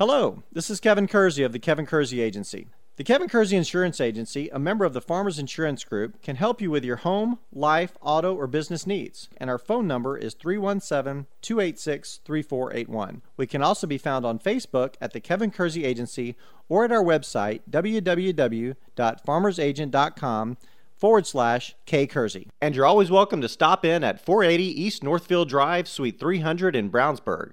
Hello, this is Kevin Kersey of the Kevin Kersey Agency. The Kevin Kersey Insurance Agency, a member of the Farmers Insurance Group, can help you with your home, life, auto, or business needs. And our phone number is 317 286 3481. We can also be found on Facebook at the Kevin Kersey Agency or at our website www.farmersagent.com forward slash K Kersey. And you're always welcome to stop in at 480 East Northfield Drive, Suite 300 in Brownsburg.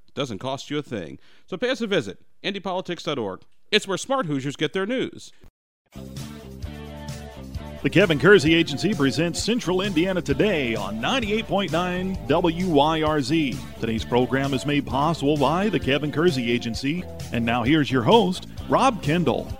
doesn't cost you a thing. So pay us a visit, IndyPolitics.org. It's where smart Hoosiers get their news. The Kevin Kersey Agency presents Central Indiana Today on 98.9 WYRZ. Today's program is made possible by the Kevin Kersey Agency. And now here's your host, Rob Kendall.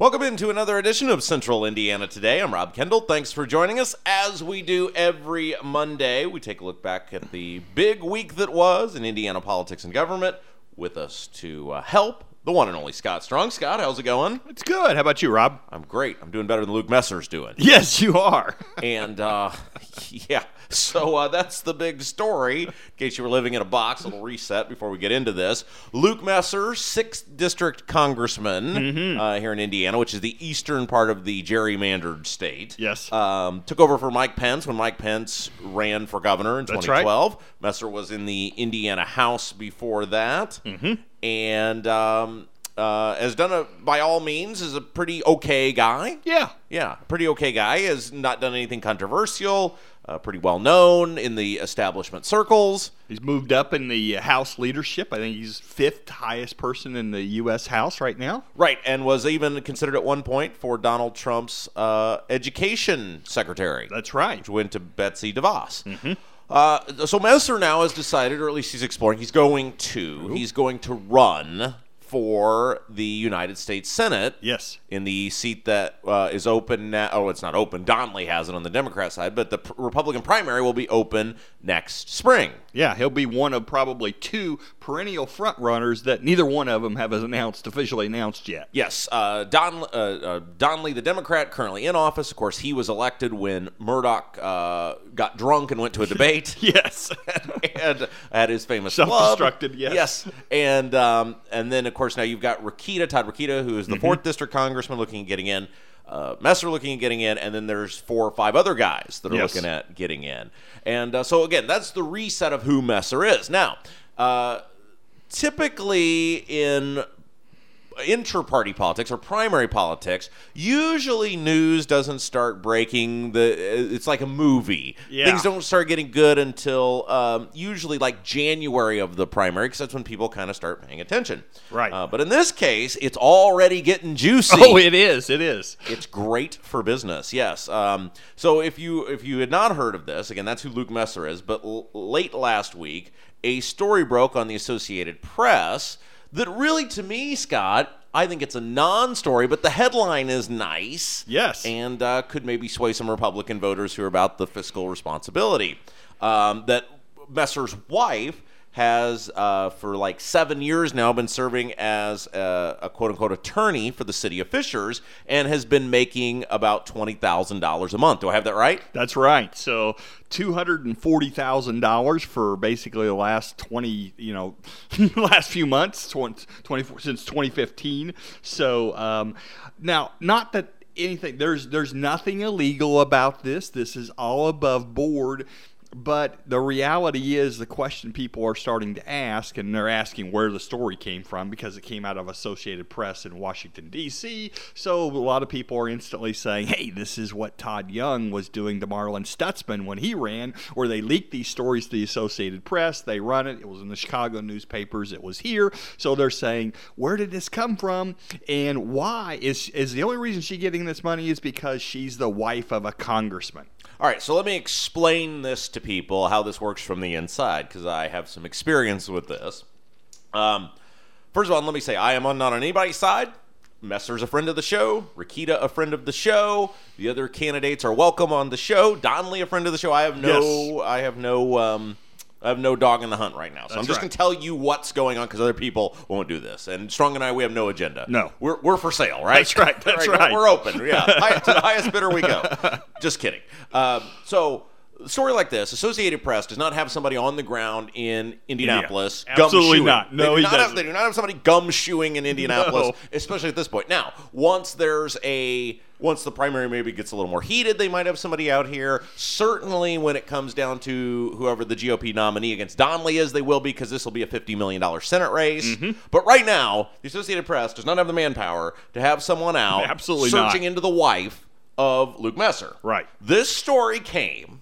Welcome into another edition of Central Indiana Today. I'm Rob Kendall. Thanks for joining us. As we do every Monday, we take a look back at the big week that was in Indiana politics and government. With us to uh, help, the one and only Scott Strong. Scott, how's it going? It's good. How about you, Rob? I'm great. I'm doing better than Luke Messer's doing. Yes, you are. and uh, yeah, so uh, that's the big story. In case you were living in a box, a little reset before we get into this. Luke Messer, sixth district congressman Mm-hmm. uh, here in Indiana, which is the eastern part of the gerrymandered state. Yes. um, took over for Mike Pence when Mike Pence ran for governor in That's right. 2012. Messer was in the Indiana House before that, Mm-hmm. and. Um, uh, has done a by all means is a pretty okay guy. Yeah. Yeah, pretty okay guy. Has not done anything controversial. Uh, pretty well known in the establishment circles. He's moved up in the House leadership. I think he's fifth highest person in the U.S. House right now. Right, and was even considered at one point for Donald Trump's uh, education secretary. That's right. which went to Betsy DeVos. Uh, so Messer now has decided, or at least he's exploring, he's going to, he's going to run for the United States Senate. Yes. In the seat that uh, is open now. Oh, it's not open. Donnelly has it on the Democrat side, but the pr- Republican primary will be open next spring. Yeah, he'll be one of probably two perennial frontrunners that neither one of them have announced officially announced yet. Yes, uh, Don, uh, uh, Donnelly, the Democrat, currently in office. Of course, he was elected when Mourdock uh, got drunk and went to a debate. Yes. and at his famous club. Self-destructed, yes. Yes, and um, and then of course now you've got Rokita Todd Rokita, who is Mm-hmm. the fourth district congressman, looking at getting in. Uh, Messer looking at getting in, and then there's four or five other guys that are Yes. looking at getting in. And uh, so again, that's the reset of who Messer is. Now, uh, typically in inter-party politics or primary politics usually news doesn't start breaking the it's like a movie Yeah. things don't start getting good until um, usually like january of the primary because that's when people kind of start paying attention Right. uh, but in this case it's already getting juicy Oh, it is. It is. it's great for business yes um, so if you if you had not heard of this again that's who luke messer is but l- late last week a story broke on the associated press that really to me scott i think it's a non-story but the headline is nice Yes. and uh, could maybe sway some republican voters who are about the fiscal responsibility um, that messer's wife has uh, for like seven years now been serving as a, a quote unquote attorney for the city of Fishers and has been making about $20,000 a month. Do I have that right? That's right. So two hundred and forty thousand dollars for basically the last twenty, you know, last few months, 20, 24 since twenty fifteen. So um, now, not that anything there's there's nothing illegal about this. This is all above board. But the reality is, the question people are starting to ask, and they're asking where the story came from because it came out of Associated Press in Washington, D.C. So a lot of people are instantly saying, hey, this is what Todd Young was doing to Marlin Stutzman when he ran, where they leaked these stories to the Associated Press. They run it. It was in the Chicago newspapers. It was here. So they're saying, where did this come from? And why? Is, is the only reason she's getting this money is because she's the wife of a congressman. All right, so let me explain this to people how this works from the inside because I have some experience with this. Um, first of all, let me say I am on, not on anybody's side. Messer's a friend of the show. Rokita, a friend of the show. The other candidates are welcome on the show. Donnelly, a friend of the show. I have no, Yes. I have no, um, I have no dog in the hunt right now. So I'm just right. going to tell you what's going on because other people won't do this. And Strong and I, we have no agenda. No. we're we're for sale, right? That's right, that's we're- right. We're open. Yeah, High, to the highest bidder we go. Just kidding. Um, so. Story like this, Associated Press does not have somebody on the ground in Indianapolis. Yeah, absolutely gumshoeing. not. No, they do not have, they do not have somebody gumshoeing in Indianapolis, No. especially at this point. Now, once there's a once the primary maybe gets a little more heated, they might have somebody out here. Certainly, when it comes down to whoever the GOP nominee against Donnelly is, they will be because this will be a fifty million dollar Senate race. Mm-hmm. But right now, the Associated Press does not have the manpower to have someone out Absolutely not. searching into the wife of Luke Messer. Right. This story came.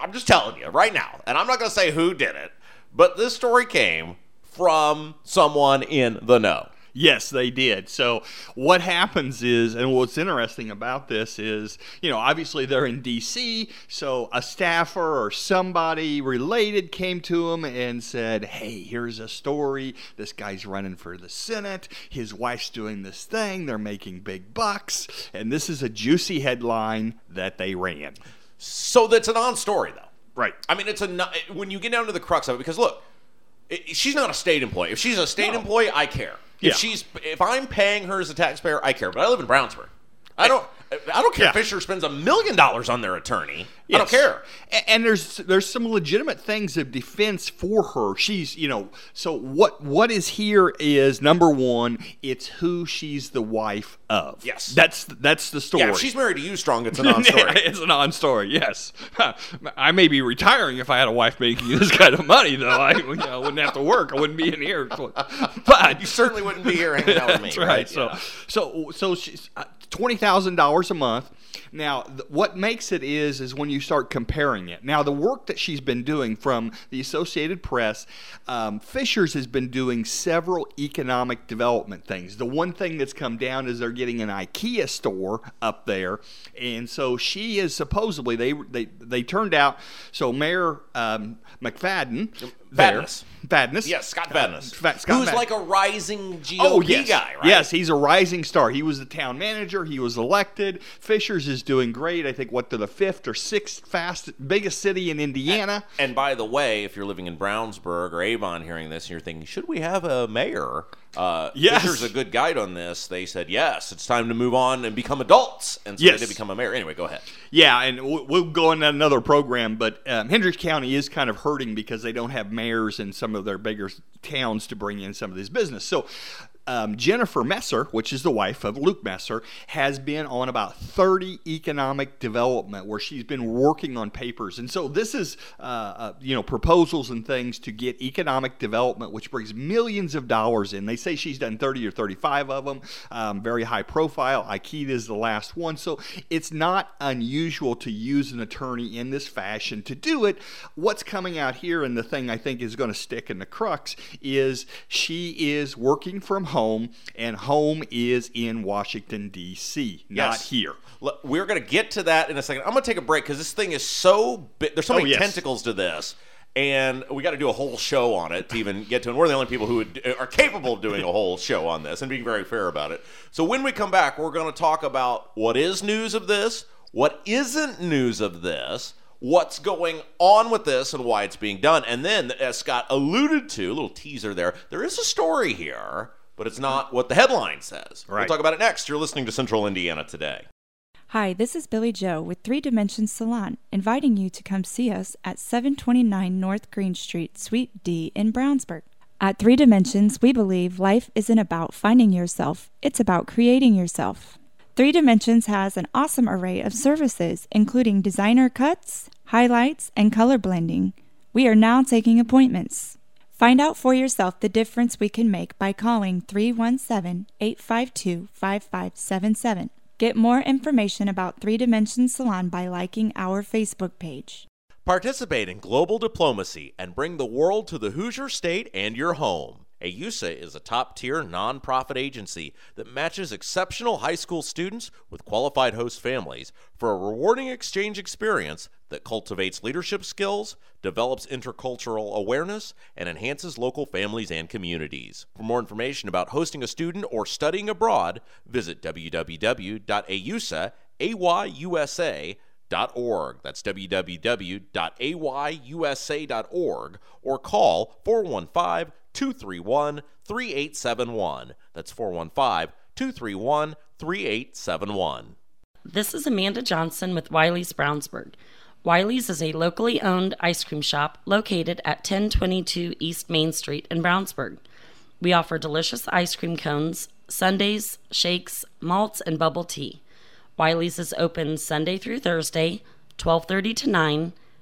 I'm just telling you right now, and I'm not going to say who did it, but this story came from someone in the know. Yes, they did. So what happens is, and what's interesting about this is, you know, obviously they're in D.C., so a staffer or somebody related came to him and said, "Hey, here's a story. This guy's running for the Senate. His wife's doing this thing. They're making big bucks, and this is a juicy headline that they ran." So that's a non-story, though. Right. I mean, it's a when you get down to the crux of it, because look, she's not a state employee. If she's a state No. employee, I care. Yeah. If she's if I'm paying her as a taxpayer, I care. But I live in Brownsburg. I don't. I don't care Yeah. if Fisher spends a million dollars on their attorney. I don't care. A- And there's there's some legitimate things of defense for her. She's you know so what what is here is number one, it's who she's the wife of. Yes. that's that's the story. Yeah, if she's married to you, strong. It's a non-story. it's a non-story. Yes, I may be retiring if I had a wife making this kind of money, though. I you know, wouldn't have to work. I wouldn't be in here. But you certainly wouldn't be here hanging out with me. That's right. So, Yeah. so, so she's uh, twenty thousand dollars a month. Now, th- what makes it is is when you start comparing it. Now, the work that she's been doing from the Associated Press, um, Fishers has been doing several economic development things. The one thing that's come down is they're getting an IKEA store up there, and so she is supposedly they they they turned out. So Mayor um, McFadden. Fadness. Fadness. Yes, Scott Fadness, Fa- Scott who's Fadness. like a rising GOP Oh yes, guy, right? yes, he's a rising star. He was the town manager. He was elected. Fishers is doing great. I think what to the fifth or sixth fast biggest city in Indiana. And by the way, if you're living in Brownsburg or Avon hearing this and you're thinking, should we have a mayor? Uh, Yes. Fisher's a good guide on this. They said, yes, it's time to move on and become adults. And so Yes. they did become a mayor. Anyway, go ahead. Yeah, and we'll go on another program, but um, Hendricks County is kind of hurting because they don't have mayors in some of their bigger towns to bring in some of this business. So. Um, Jennifer Messer, which is the wife of Luke Messer, has been on about 30 economic development where she's been working on papers. And so this is, uh, uh, you know, proposals and things to get economic development, which brings millions of dollars in. They say she's done 30 or 35 of them, um, very high profile. IKEA is the last one. So it's not unusual to use an attorney in this fashion to do it. What's coming out here, and the thing I think is going to stick in the crux, is she is working from home, and home is in Washington, D.C., not Yes. here. Look, We're going to get to that in a second. I'm going to take a break because this thing is so big. There's so Oh, many yes. tentacles to this. And we got to do a whole show on it to even get to. And we're the only people who would, uh, are capable of doing a whole show on this and being very fair about it. So when we come back, we're going to talk about what is news of this, what isn't news of this, what's going on with this, and why it's being done. And then, as Scott alluded to, a little teaser there, there is a story here, but it's not what the headline says. We'll talk about it next. You're listening to Central Indiana today. Hi, this is Billy Joe with Three Dimensions Salon, inviting you to come see us at 729 North Green Street, Suite D in Brownsburg. At Three Dimensions, we believe life isn't about finding yourself, it's about creating yourself. Three Dimensions has an awesome array of services, including designer cuts, highlights, and color blending. We are now taking appointments. Find out for yourself the difference we can make by calling 317 852 5577. Get more information about Three Dimensions Salon by liking our Facebook page. Participate in global diplomacy and bring the world to the Hoosier State and your home. Ayusa is a top tier nonprofit agency that matches exceptional high school students with qualified host families for a rewarding exchange experience that cultivates leadership skills, develops intercultural awareness, and enhances local families and communities. For more information about hosting a student or studying abroad, visit www.ayusa.org. That's www.ayusa.org or call 415 231 3871. That's 415 231 3871. This is Amanda Johnson with Wiley's Brownsburg. Wiley's is a locally owned ice cream shop located at 1022 East Main Street in Brownsburg. We offer delicious ice cream cones, sundaes, shakes, malts, and bubble tea. Wiley's is open Sunday through Thursday, 12:30 to 9,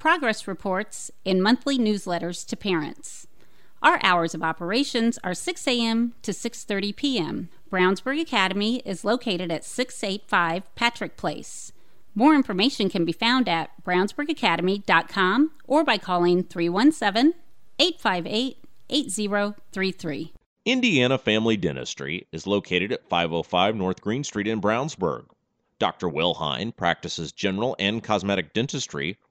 progress reports, and monthly newsletters to parents. Our hours of operations are 6 a.m. to 6:30 p.m. Brownsburg Academy is located at 685 Patrick Place. More information can be found at brownsburgacademy.com or by calling 317 858 8033. Indiana Family Dentistry is located at 505 North Green Street in Brownsburg. Dr. Will Hine practices general and cosmetic dentistry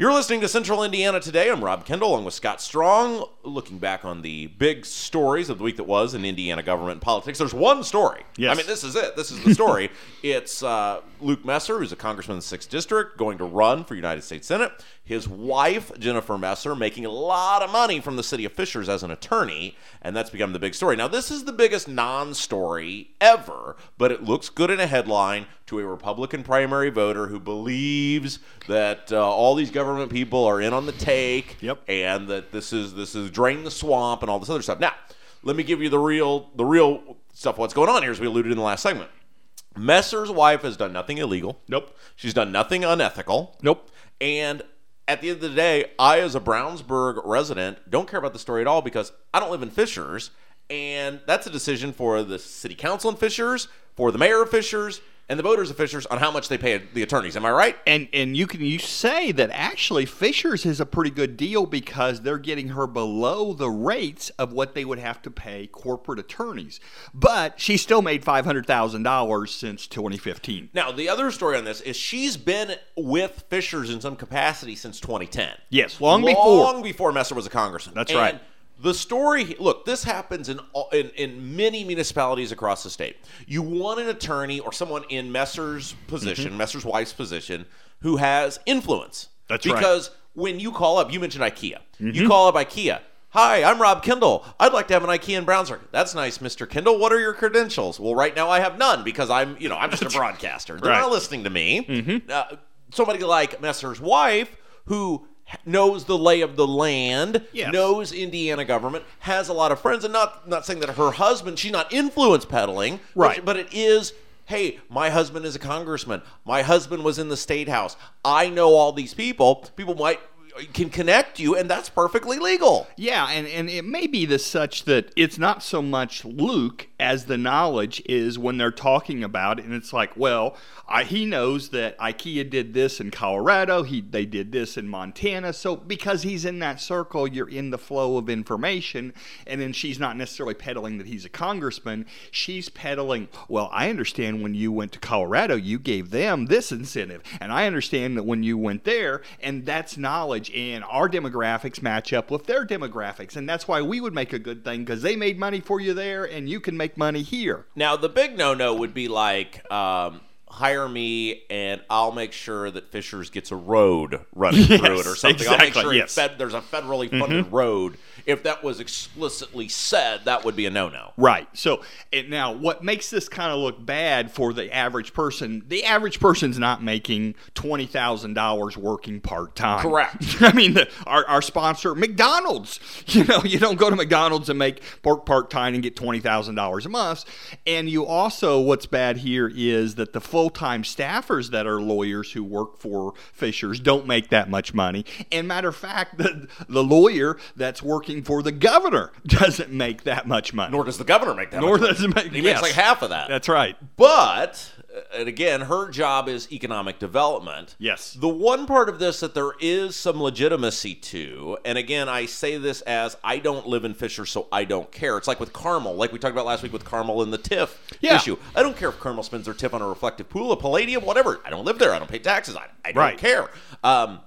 You're listening to Central Indiana today. I'm Rob Kendall along with Scott Strong, looking back on the big stories of the week that was in Indiana government politics. There's one story. Yes. I mean, this is it. This is the story. it's uh, Luke Messer, who's a congressman in the 6th District, going to run for United States Senate. His wife, Jennifer Messer, making a lot of money from the city of Fishers as an attorney, and that's become the big story. Now, this is the biggest non story ever, but it looks good in a headline to a Republican primary voter who believes that uh, all these government people are in on the take, Yep. and that this is this is drain the swamp and all this other stuff. Now, let me give you the real the real stuff. What's going on here, as we alluded in the last segment. Messer's wife has done nothing illegal. Nope. She's done nothing unethical. Nope. And at the end of the day, I, as a Brownsburg resident, don't care about the story at all because I don't live in Fishers. And that's a decision for the city council in Fishers, for the mayor of Fishers, and the voters of Fishers on how much they pay the attorneys. Am I right? And and you can you say that actually Fishers is a pretty good deal because they're getting her below the rates of what they would have to pay corporate attorneys. But she still made five hundred thousand dollars since 2015. Now, the other story on this is she's been with Fishers in some capacity since 2010. Yes, long before. Long before Messer was a congressman. That's And right. The story, look, this happens in, in in many municipalities across the state. You want an attorney or someone in Messer's position, Messer's wife's position, who has influence. Mm-hmm. That's right. Mm-hmm. because when you call up, you mentioned IKEA. You call up IKEA. Hi, I'm Rob Kendall. I'd like to have an IKEA in Brownsburg. That's nice, Mr. Kendall. What are your credentials? Well, right now I have none because I'm, you know, I'm just a broadcaster. They're Right. not listening to me. Mm-hmm. Uh, somebody like Messer's wife, who knows the lay of the land, Yes. knows Indiana government, has a lot of friends, and not not saying that her husband, she's not influence peddling, but- Right. But, it is. Hey, my husband is a congressman. My husband was in the state house. I know all these people. People might can connect you, and that's perfectly legal. Yeah, and, and it may be the such that it's not so much Luke as the knowledge is when they're talking about it, and it's like, well, I, he knows that IKEA did this in Colorado, he they did this in Montana, so because he's in that circle, you're in the flow of information, and then she's not necessarily peddling that he's a congressman, she's peddling, well, I understand when you went to Colorado, you gave them this incentive, and I understand that when you went there, and that's knowledge, and our demographics match up with their demographics, and that's why we would make a good thing because they made money for you there, and you can make money here. Now, the big no no would be like, um, hire me and I'll make sure that Fishers gets a road running through it or something. I'll make sure yes. fed, there's a federally funded road. If that was explicitly said, that would be a no no. Right. So now, what makes this kind of look bad for the average person? The average person's not making twenty thousand dollars working part time. Correct. I mean, the, our, our sponsor, McDonald's. You know, you don't go to McDonald's and make work part time and get twenty thousand dollars a month. And you also, what's bad here is that the full time staffers that are lawyers who work for Fishers don't make that much money. And matter of fact, the the lawyer that's working for the governor doesn't make that much money. Nor does the governor make that. Nor does it make- He yes. makes like half of that. That's right. But uh, and again, her job is economic development. Yes. The one part of this that there is some legitimacy to, and again, I say this as I don't live in Fisher, so I don't care. It's like with Carmel, like we talked about last week with Carmel and the TIF Yeah. issue. I don't care if Carmel spends their TIF on a reflective pool, a palladium, whatever. I don't live there. I don't pay taxes. I, I don't Right. care. Um,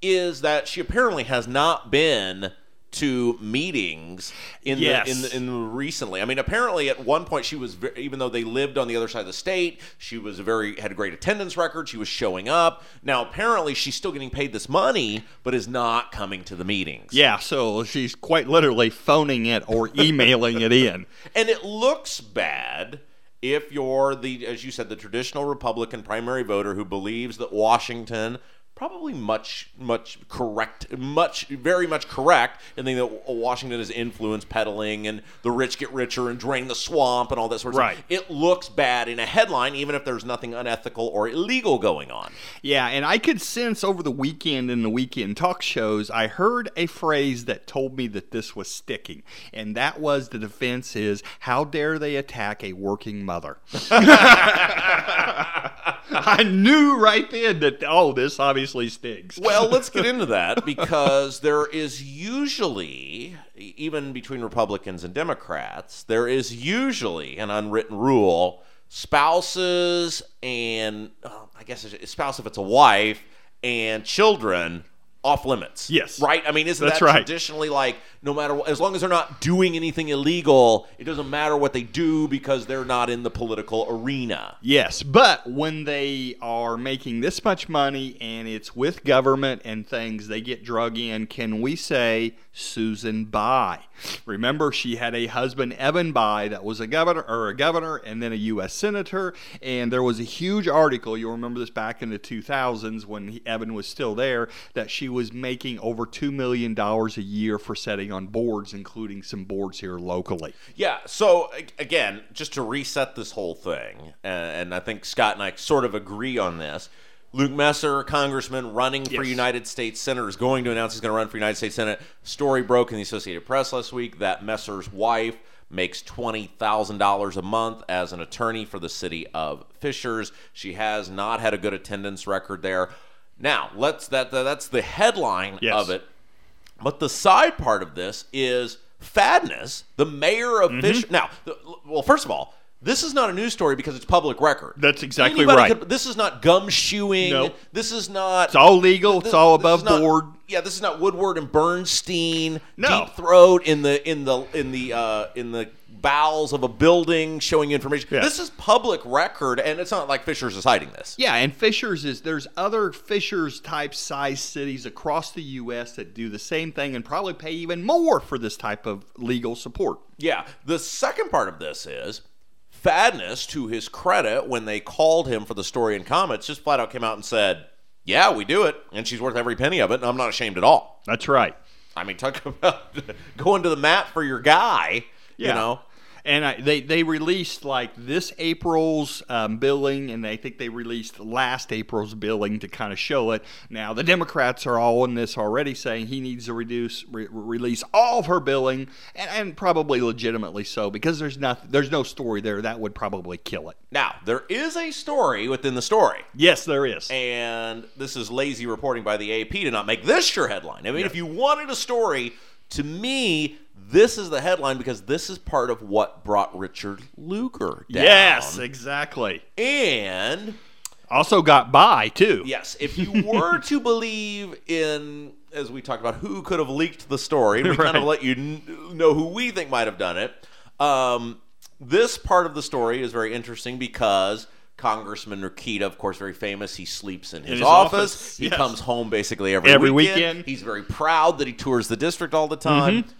is that she apparently has not been to meetings in Yes. the in the, in the recently. I mean, apparently at one point she was ve- even though they lived on the other side of the state, she was a very had a great attendance record. She was showing up. Now apparently she's still getting paid this money, but is not coming to the meetings. Yeah, so she's quite literally phoning it or emailing it in. and it looks bad if you're the as you said the traditional Republican primary voter who believes that Washington probably much much correct much very much correct and think that Washington is influence peddling and the rich get richer and drain the swamp and all that sort of Right. stuff. It looks bad in a headline even if there's nothing unethical or illegal going on. Yeah, and I could sense over the weekend in the weekend talk shows, I heard a phrase that told me that this was sticking. And that was the defense is, how dare they attack a working mother? I knew right then that, oh, this obviously stings. Well, let's get into that because there is usually, even between Republicans and Democrats, there is usually an unwritten rule spouses and, uh, I guess a spouse if it's a wife, and children off limits. Yes. Right? I mean, isn't That's that right. traditionally like no matter what, as long as they're not doing anything illegal, it doesn't matter what they do because they're not in the political arena. Yes, but when they are making this much money and it's with government and things, they get drug in. Can we say Susan Bayh? Remember, she had a husband, Evan Bayh, that was a governor or a governor and then a U.S. senator. And there was a huge article. You'll remember this back in the 2000s when he, Evan was still there that she was making over two million dollars a year for setting on boards, including some boards here locally. Yeah. So again, just to reset this whole thing, and, I think Scott and I sort of agree on this. Luke Messer, congressman running for Yes. United States Senate, is going to announce he's going to run for United States Senate. Story broke in the Associated Press last week that Messer's wife makes twenty thousand dollars a month as an attorney for the city of Fishers. She has not had a good attendance record there. Now, let's that that's the headline Yes. of it. But the side part of this is Fadness, the mayor of Mm-hmm. Fish. Now, the, well, first of all, this is not a news story because it's public record. That's exactly Anybody right. could- this is not gumshoeing. Nope. This is not. It's all legal. It's all above not- board. Yeah, this is not Woodward and Bernstein. No. Deep throat in the in the in the uh, in the bowels of a building showing information. Yeah. This is public record, and it's not like Fishers is hiding this. Yeah, and Fishers is there's other Fishers type size cities across the U.S. that do the same thing and probably pay even more for this type of legal support. Yeah. The second part of this is Fadness, to his credit, when they called him for the story in comments, just flat out came out and said, Yeah, we do it. And she's worth every penny of it. And I'm not ashamed at all. That's right. I mean, talk about going to the mat for your guy, you know. And I, they they released like this April's um, billing, and I think they released last April's billing to kind of show it. Now the Democrats are all in this already, saying he needs to reduce re- release all of her billing, and, and probably legitimately so because there's nothing there's no story there that would probably kill it. Now, there is a story within the story. Yes, there is. And this is lazy reporting by the AP to not make this your headline. I mean, if you wanted a story, to me, this is the headline because this is part of what brought Richard Lugar down. Yes, exactly. And Also got Bayh too. yes, if you were to believe in, as we talked about, who could have leaked the story, we kind of Right. let you kn- know who we think might have done it. Um, this part of the story is very interesting because Congressman Rokita, of course, very famous. He sleeps in his, his office. office, He yes. comes home basically every, Every weekend. weekend. He's very proud that he tours the district all the time. Mm-hmm.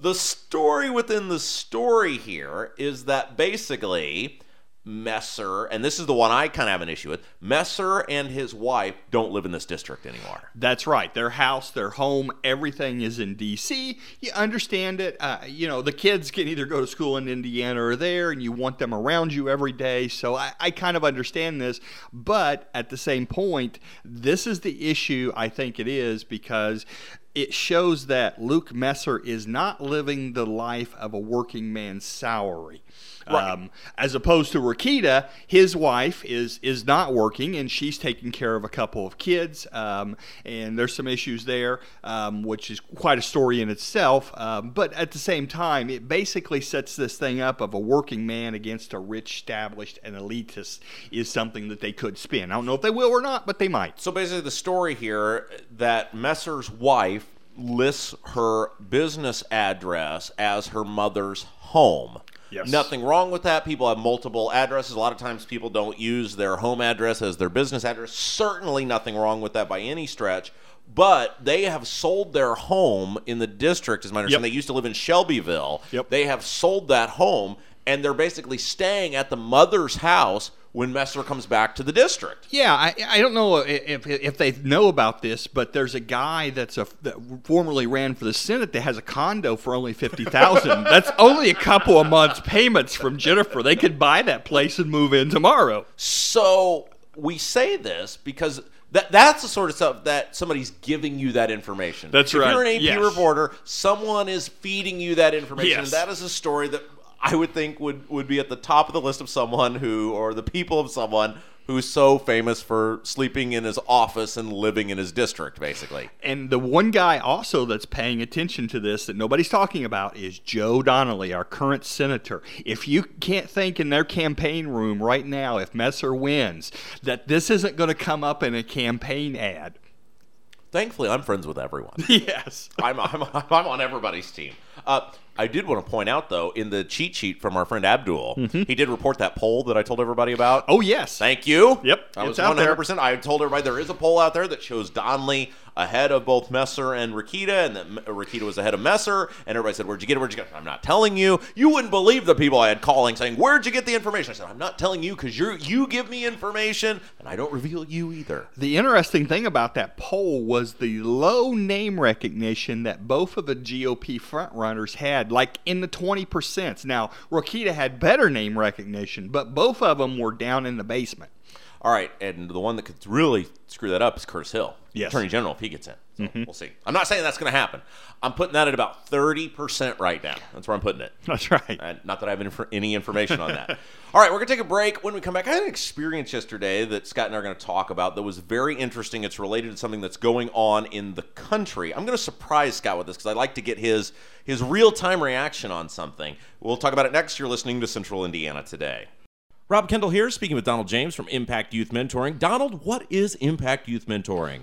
The story within the story here is that basically Messer, and this is the one I kind of have an issue with. Messer and his wife don't live in this district anymore. That's right. Their house, their home, everything is in D.C. You understand it. Uh, you know, the kids can either go to school in Indiana or there, and you want them around you every day. So I, I kind of understand this. But at the same point, this is the issue I think it is because it shows that Luke Messer is not living the life of a working man's salary. Um, as opposed to Rokita, his wife is is not working and she's taking care of a couple of kids. Um, and there's some issues there, um, which is quite a story in itself. Um, but at the same time, it basically sets this thing up of a working man against a rich, established, and elitist is something that they could spin. I don't know if they will or not, but they might. So basically, the story here that Messer's wife lists her business address as her mother's home. Yes. Nothing wrong with that. People have multiple addresses. A lot of times people don't use their home address as their business address. Certainly nothing wrong with that by any stretch. But they have sold their home in the district, as my understanding. Yep. They used to live in Shelbyville. Yep. They have sold that home, and they're basically staying at the mother's house when Messer comes back to the district. Yeah, I, I don't know if, if they know about this, but there's a guy that's a that formerly ran for the Senate that has a condo for only fifty thousand. that's only a couple of months' payments from Jennifer. They could buy that place and move in tomorrow. So we say this because that that's the sort of stuff that somebody's giving you that information. That's if right. you're an AP Yes. reporter, someone is feeding you that information. Yes. And that is a story that I would think would, would be at the top of the list of someone who, or the people of someone who's so famous for sleeping in his office and living in his district, basically. And the one guy also that's paying attention to this that nobody's talking about is Joe Donnelly, our current senator. If you can't think in their campaign room right now, if Messer wins, that this isn't going to come up in a campaign ad. Thankfully, I'm friends with everyone. Yes. I'm, I'm, I'm on everybody's team. Uh, I did want to point out, though, in the cheat sheet from our friend Abdul, mm-hmm. he did report that poll that I told everybody about. Oh, yes. Thank you. Yep, I was out there. 100%. I told everybody there is a poll out there that shows Donnelly ahead of both Messer and Rokita, and that M- uh, Rokita was ahead of Messer. And everybody said, Where'd you get it? Where'd you get it? I'm not telling you. You wouldn't believe the people I had calling saying, Where'd you get the information? I said, I'm not telling you because you you give me information, and I don't reveal you either. The interesting thing about that poll was the low name recognition that both of the GOP frontrunners had, like in the 20%. Now, Rokita had better name recognition, but both of them were down in the basement. All right, and the one that could really screw that up is Curtis Hill, Yes. Attorney General, if he gets in. So We'll see. I'm not saying that's going to happen. I'm putting that at about 30% right now. That's where I'm putting it. That's right. Uh, not that I have inf- any information on that. All right, we're going to take a break. When we come back, I had an experience yesterday that Scott and I are going to talk about that was very interesting. It's related to something that's going on in the country. I'm going to surprise Scott with this because I like to get his his real time reaction on something. We'll talk about it next. You're listening to Central Indiana today. Rob Kendall here, speaking with Donald James from Impact Youth Mentoring. Donald, what is Impact Youth Mentoring?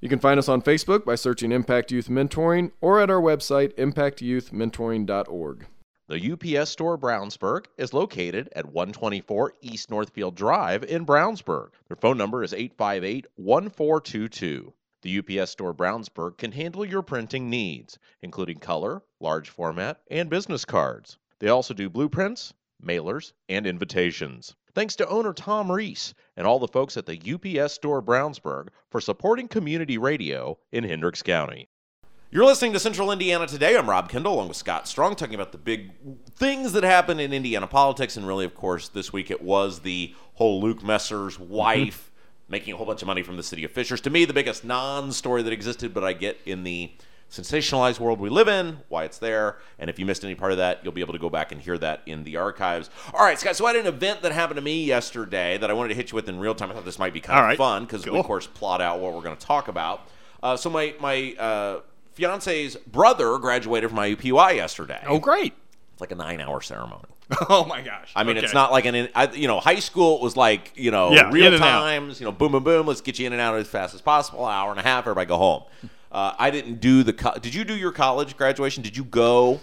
You can find us on Facebook by searching Impact Youth Mentoring or at our website, impactyouthmentoring.org. The UPS Store Brownsburg is located at 124 East Northfield Drive in Brownsburg. Their phone number is 858 1422. The UPS Store Brownsburg can handle your printing needs, including color, large format, and business cards. They also do blueprints, mailers, and invitations. Thanks to owner Tom Reese and all the folks at the UPS Store Brownsburg for supporting community radio in Hendricks County. You're listening to Central Indiana Today. I'm Rob Kendall along with Scott Strong talking about the big things that happened in Indiana politics. And really, of course, this week it was the whole Luke Messer's mm-hmm. wife making a whole bunch of money from the city of Fishers. To me, the biggest non story that existed, but I get in the sensationalized world we live in, why it's there. And if you missed any part of that, you'll be able to go back and hear that in the archives. All right, Scott, so I had an event that happened to me yesterday that I wanted to hit you with in real time. I thought this might be kind All of right. fun because we, of course, plot out what we're going to talk about. Uh, so my, my uh, fiance's brother graduated from IUPUI yesterday. Oh, great. It's like a nine-hour ceremony. Oh my gosh. I mean, Okay. it's not like an, I, you know, high school It was like, you know, Yeah, real in and out. times, you know, boom, boom, boom, let's get you in and out as fast as possible, hour and a half, everybody go home. Uh, I didn't do the, co- did you do your college graduation? Did you go?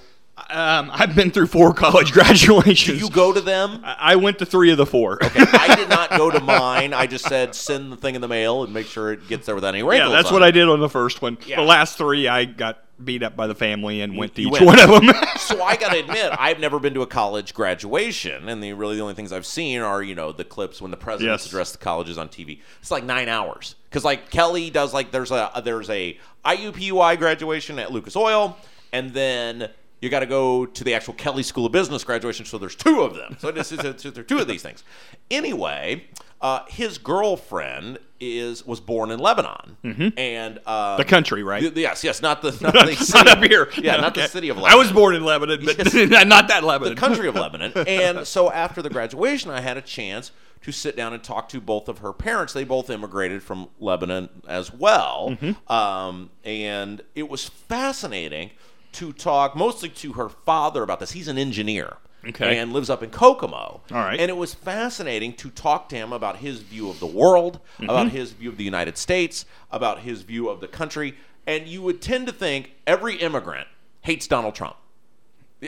Um, I've been through four college graduations. Did you go to them? I I went to three of the four. Okay, I did not go to mine. I just said send the thing in the mail and make sure it gets there without any wrinkles. yeah, that's what it. I did on the first one. Yeah. The last three, I got beat up by the family and went to you each went. one of them. so I got to admit, I've never been to a college graduation, and the really the only things I've seen are you know the clips when the presidents Yes. address the colleges on TV. It's like nine hours because like Kelley does like there's a there's a IUPUI graduation at Lucas Oil, and then you got to go to the actual Kelley School of Business graduation. So there's two of them. So this is there are two of these things. Anyway, uh, his girlfriend is was born in Lebanon, and um, Mm-hmm. The country, right? th- yes, yes, not the not the city not up here. Yeah, not the city of Lebanon. I was born in Lebanon, but Yes. not that Lebanon. the country of Lebanon. And so after the graduation, I had a chance to sit down and talk to both of her parents. They both immigrated from Lebanon as well. Mm-hmm. Um, and it was fascinating to talk mostly to her father about this. He's an engineer. Okay. And lives up in Kokomo. All right. And it was fascinating to talk to him about his view of the world, Mm-hmm. about his view of the United States, about his view of the country. And you would tend to think every immigrant hates Donald Trump.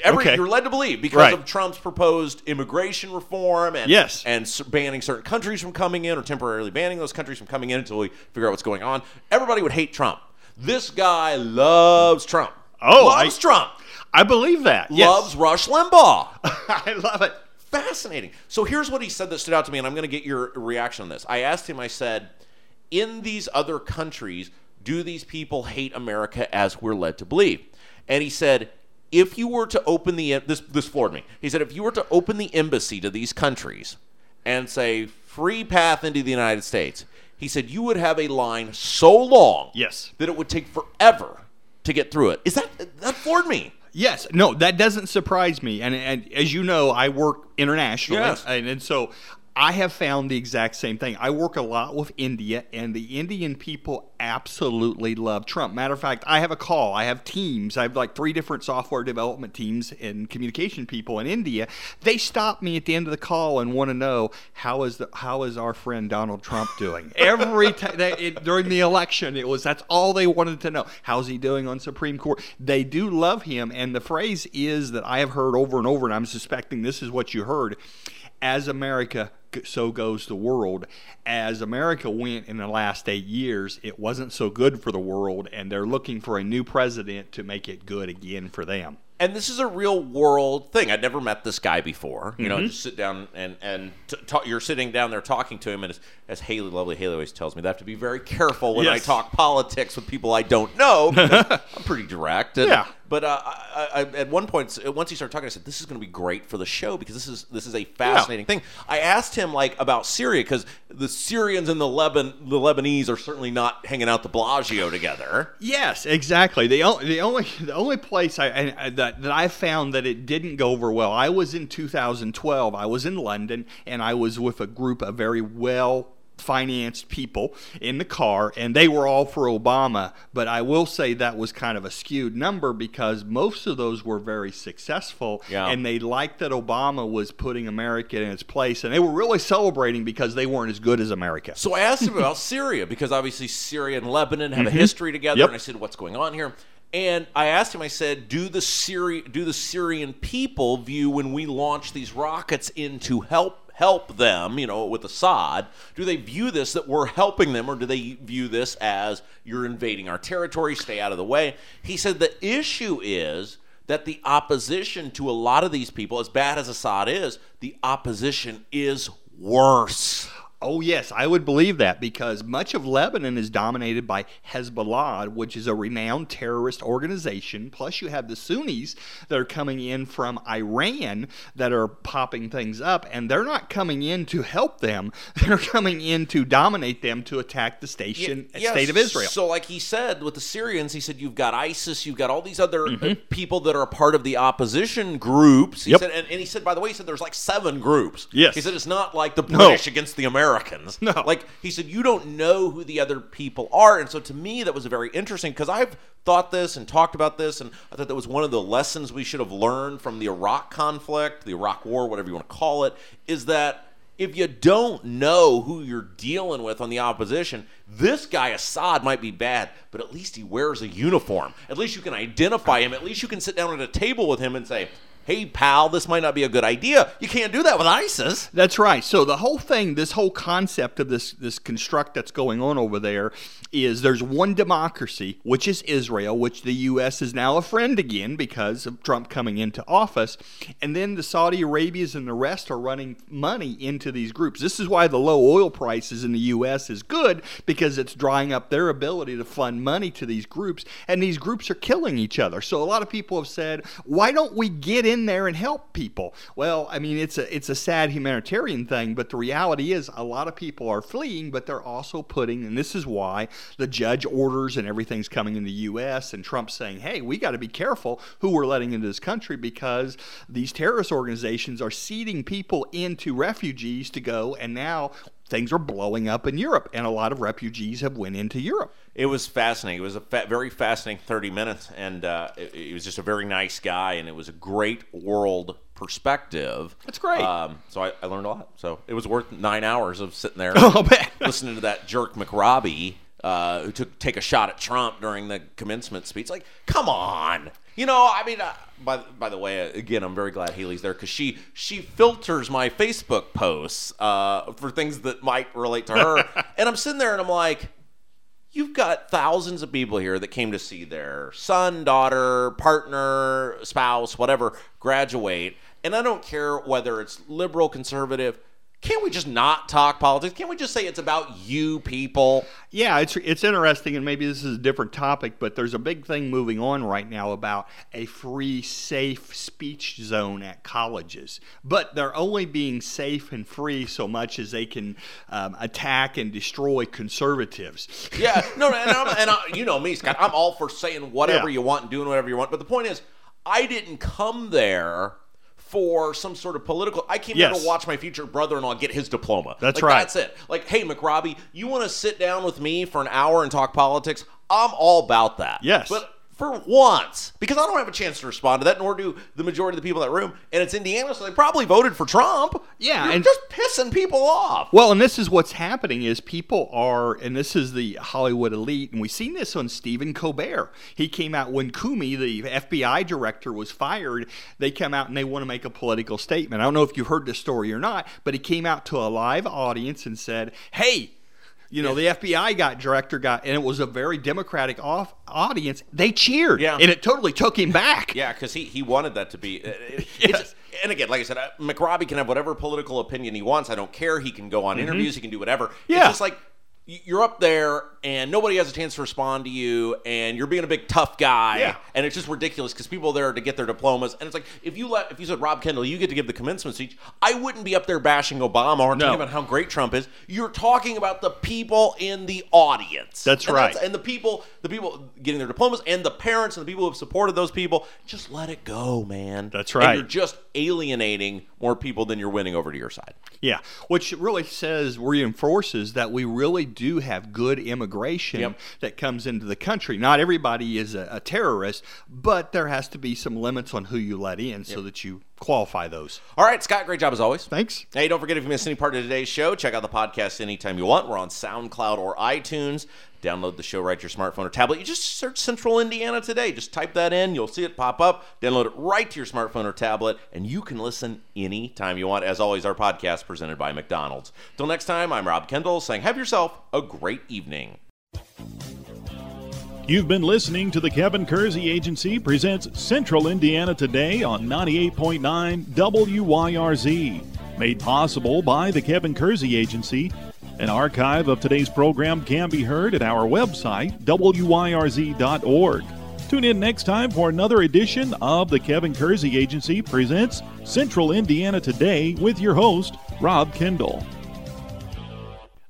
Every, Okay. You're led to believe because Right. of Trump's proposed immigration reform and Yes. and banning certain countries from coming in or temporarily banning those countries from coming in until we figure out what's going on. Everybody would hate Trump. This guy loves Trump. Oh, loves I- Trump. I believe that. Yes. Loves Rush Limbaugh. I love it. Fascinating. So here's what he said that stood out to me, and I'm going to get your reaction on this. I asked him. I said, "In these other countries, do these people hate America as we're led to believe?" And he said, "If you were to open the this this floored me." He said, "If you were to open the embassy to these countries and say free path into the United States," he said, "you would have a line so long, Yes. that it would take forever to get through it. Is that that floored me? Yes, no, that doesn't surprise me. And, and as you know, I work internationally, Yes. and, and so I have found the exact same thing. I work a lot with India, and the Indian people absolutely love Trump. Matter of fact, I have a call. I have teams. I have like three different software development teams and communication people in India. They stop me at the end of the call and want to know how is the how is our friend Donald Trump doing? Every time during the election, it was that's all they wanted to know. How's he doing on Supreme Court? They do love him, and the phrase is that I have heard over and over, and I'm suspecting this is what you heard. As America, so goes the world. As America went in the last eight years, it wasn't so good for the world, and they're looking for a new president to make it good again for them. and this is a real world thing. I'd never met this guy before. You know, Mm-hmm. just sit down and and t- talk, you're sitting down there talking to him, and as, as Haley, lovely Haley, always tells me, that I have to be very careful when I talk politics with people I don't know. I'm pretty direct. And, Yeah. But uh, I, I, at one point, once he started talking, I said, "This is going to be great for the show because this is this is a fascinating thing." I asked him like about Syria because the Syrians and the Leban the Lebanese are certainly not hanging out the Bellagio together. Yes, exactly. The only the only the only place I, I I- that that I found that it didn't go over well. I was in 2012. I was in London and I was with a group of very well financed people in the car and they were all for Obama but I will say that was kind of a skewed number because most of those were very successful Yeah. and they liked that Obama was putting America in its place and they were really celebrating because they weren't as good as America. So I asked him about Syria because obviously Syria and Lebanon have a mm-hmm. history together, Yep. and I said, "What's going on here?" And I asked him, I said, do the Syri- do the Syrian people view when we launch these rockets in to help help them, you know, with Assad, do they view this that we're helping them or do they view this as you're invading our territory, stay out of the way? He said the issue is that the opposition to a lot of these people, as bad as Assad is, the opposition is worse. Oh, yes, I would believe that because much of Lebanon is dominated by Hezbollah, which is a renowned terrorist organization. Plus, you have the Sunnis that are coming in from Iran that are popping things up, and they're not coming in to help them. They're coming in to dominate them to attack the station, Yeah, state of Israel. So, like he said with the Syrians, he said you've got ISIS, you've got all these other uh, Mm-hmm. people that are a part of the opposition groups. He Yep. said, and, and he said, by the way, he said there's like seven groups. Yes. He said it's not like the No. Against the Americans. No. Like he said, you don't know who the other people are, and so to me that was very interesting because I've thought this and talked about this, and I thought that was one of the lessons we should have learned from the Iraq conflict, the Iraq War, whatever you want to call it, is that if you don't know who you're dealing with on the opposition, this guy Assad might be bad, but at least he wears a uniform. At least you can identify him. At least you can sit down at a table with him and say, "Hey, pal, this might not be a good idea." You can't do that with ISIS. That's right. So the whole thing, this whole concept of this this construct that's going on over there is there's one democracy, which is Israel, which the US is now a friend again because of Trump coming into office, and then the Saudi Arabias and the rest are running money into these groups. This is why the low oil prices in the US is good because it's drying up their ability to fund money to these groups and these groups are killing each other. So a lot of people have said, "Why don't we get in there and help people?" Well, I mean, it's a it's a sad humanitarian thing, but the reality is a lot of people are fleeing, but they're also putting and this is why the judge orders and everything's coming in the US and Trump's saying, "Hey, we got to be careful who we're letting into this country because these terrorist organizations are seeding people into refugees to go and now things are blowing up in Europe and a lot of refugees have went into Europe." It was fascinating. It was a fa- very fascinating 30 minutes, and uh, it, it was just a very nice guy, and it was a great world perspective. That's great. Um, so I, I learned a lot. So it was worth nine hours of sitting there Oh, listening to that jerk McRobbie uh, who took take a shot at Trump during the commencement speech. Like, come on. You know, I mean, uh, by by the way, again, I'm very glad Haley's there because she she filters my Facebook posts uh, for things that might relate to her, and I'm sitting there and I'm like, you've got thousands of people here that came to see their son, daughter, partner, spouse, whatever graduate. And I don't care whether it's liberal, conservative. Can't we just not talk politics? Can't we just say it's about you people? Yeah, it's it's interesting, and maybe this is a different topic, but there's a big thing moving on right now about a free, safe speech zone at colleges. But they're only being safe and free so much as they can um, attack and destroy conservatives. Yeah, no, and, I'm, and I, you know me, Scott. I'm all for saying whatever Yeah. you want and doing whatever you want. But the point is, I didn't come there for some sort of political. I came here to watch my future brother-in-law get his diploma. That's Like, right. That's it. Like, hey, McRobbie, you want to sit down with me for an hour and talk politics? I'm all about that. Yes. but. For once, because I don't have a chance to respond to that, nor do the majority of the people in that room, and it's Indiana, so they probably voted for Trump. Yeah, You're and- just pissing people off. Well, and this is what's happening is people are, and this is the Hollywood elite, and we've seen this on Stephen Colbert. He came out when Comey, the FBI director, was fired. They come out and they want to make a political statement. I don't know if you heard this story or not, but he came out to a live audience and said, "Hey." You know, the FBI got director got, and it was a very democratic off audience. They cheered, Yeah. and it totally took him back. Yeah, because he, he wanted that to be. uh, Yes. and again, like I said, uh, McRobbie can have whatever political opinion he wants. I don't care. He can go on interviews. He can do whatever. Mm-hmm. Yeah. It's just like you're up there and nobody has a chance to respond to you, and you're being a big tough guy. Yeah. And it's just ridiculous because people are there to get their diplomas, and it's like if you let if you said Rob Kendall, you get to give the commencement speech. I wouldn't be up there bashing Obama or talking about how great Trump is. You're talking about the people in the audience. That's And right. and the people, the people getting their diplomas, and the parents and the people who have supported those people, just let it go, man. That's And right. you're just alienating more people than you're winning over to your side. Yeah, which really says reinforces that we really do have good immigration Yep. that comes into the country. Not everybody is a, a terrorist, but there has to be some limits on who you let in so that you qualify those. All right, Scott, great job as always. Thanks. Hey, don't forget if you missed any part of today's show, check out the podcast anytime you want. We're on SoundCloud or iTunes. Download the show right to your smartphone or tablet. You just search Central Indiana today. Just type that in. You'll see it pop up. Download it right to your smartphone or tablet, and you can listen anytime you want. As always, our podcast presented by McDonald's. Till next time, I'm Rob Kendall saying have yourself a great evening. You've been listening to the Kevin Kersey Agency presents Central Indiana Today on 98.9 WYRZ. Made possible by the Kevin Kersey Agency. An archive of today's program can be heard at our website, wyrz.org. Tune in next time for another edition of the Kevin Kersey Agency presents Central Indiana Today with your host, Rob Kendall.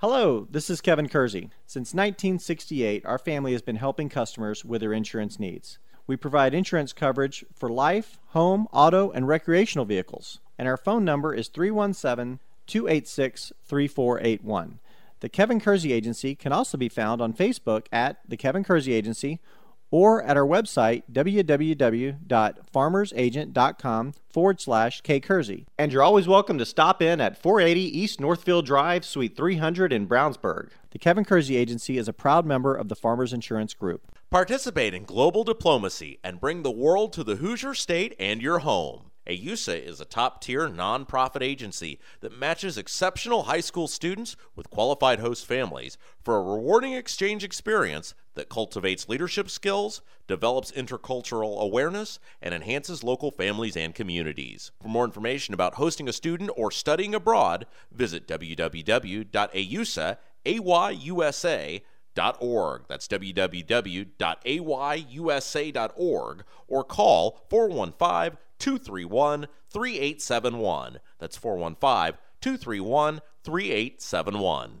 Hello, this is Kevin Kersey. Since 1968, our family has been helping customers with their insurance needs. We provide insurance coverage for life, home, auto, and recreational vehicles, and our phone number is 317 286 3481. The Kevin Kersey Agency can also be found on Facebook at The Kevin Kersey Agency or at our website, www.farmersagent.com forward slash kkersey. And you're always welcome to stop in at 480 East Northfield Drive, Suite 300 in Brownsburg. The Kevin Kersey Agency is a proud member of the Farmers Insurance Group. Participate in global diplomacy and bring the world to the Hoosier State and your home. Ayusa is a top tier nonprofit agency that matches exceptional high school students with qualified host families for a rewarding exchange experience that cultivates leadership skills, develops intercultural awareness, and enhances local families and communities. For more information about hosting a student or studying abroad, visit www.ayusa.org. That's www.ayusa.org or call 415 231 3871. That's 415 231 3871.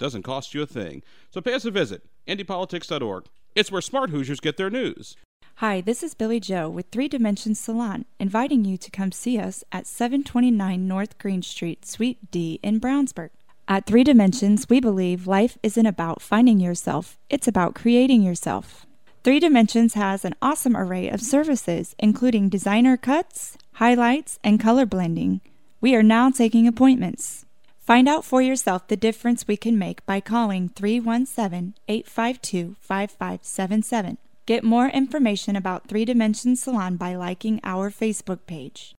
doesn't cost you a thing. So pay us a visit, IndyPolitics.org. It's where smart Hoosiers get their news. Hi, this is Billy Joe with Three Dimensions Salon, inviting you to come see us at 729 North Green Street, Suite D in Brownsburg. At Three Dimensions, we believe life isn't about finding yourself, it's about creating yourself. Three Dimensions has an awesome array of services, including designer cuts, highlights, and color blending. We are now taking appointments. Find out for yourself the difference we can make by calling 317 852 5577. Get more information about Three Dimension Salon by liking our Facebook page.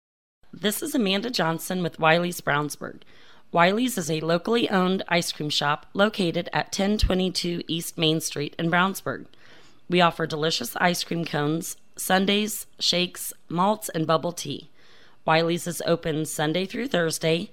This is Amanda Johnson with Wiley's Brownsburg. Wiley's is a locally owned ice cream shop located at 1022 East Main Street in Brownsburg. We offer delicious ice cream cones, sundaes, shakes, malts, and bubble tea. Wiley's is open Sunday through Thursday,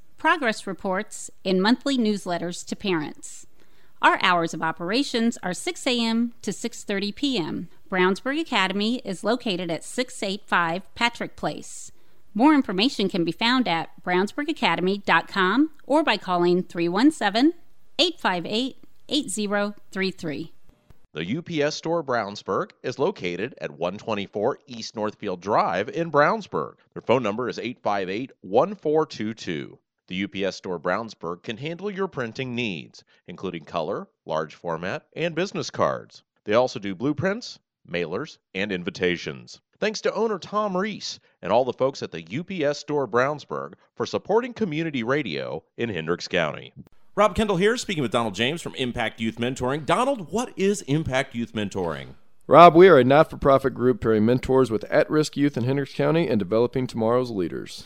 progress reports, and monthly newsletters to parents. Our hours of operations are 6 a.m. to 6:30 p.m. Brownsburg Academy is located at 685 Patrick Place. More information can be found at brownsburgacademy.com or by calling 317 858 8033. The UPS Store Brownsburg is located at 124 East Northfield Drive in Brownsburg. Their phone number is 858 1422. The UPS Store Brownsburg can handle your printing needs, including color, large format, and business cards. They also do blueprints, mailers, and invitations. Thanks to owner Tom Reese and all the folks at the UPS Store Brownsburg for supporting community radio in Hendricks County. Rob Kendall here, speaking with Donald James from Impact Youth Mentoring. Donald, what is Impact Youth Mentoring? Rob, we are a not for profit group pairing mentors with at risk youth in Hendricks County and developing tomorrow's leaders.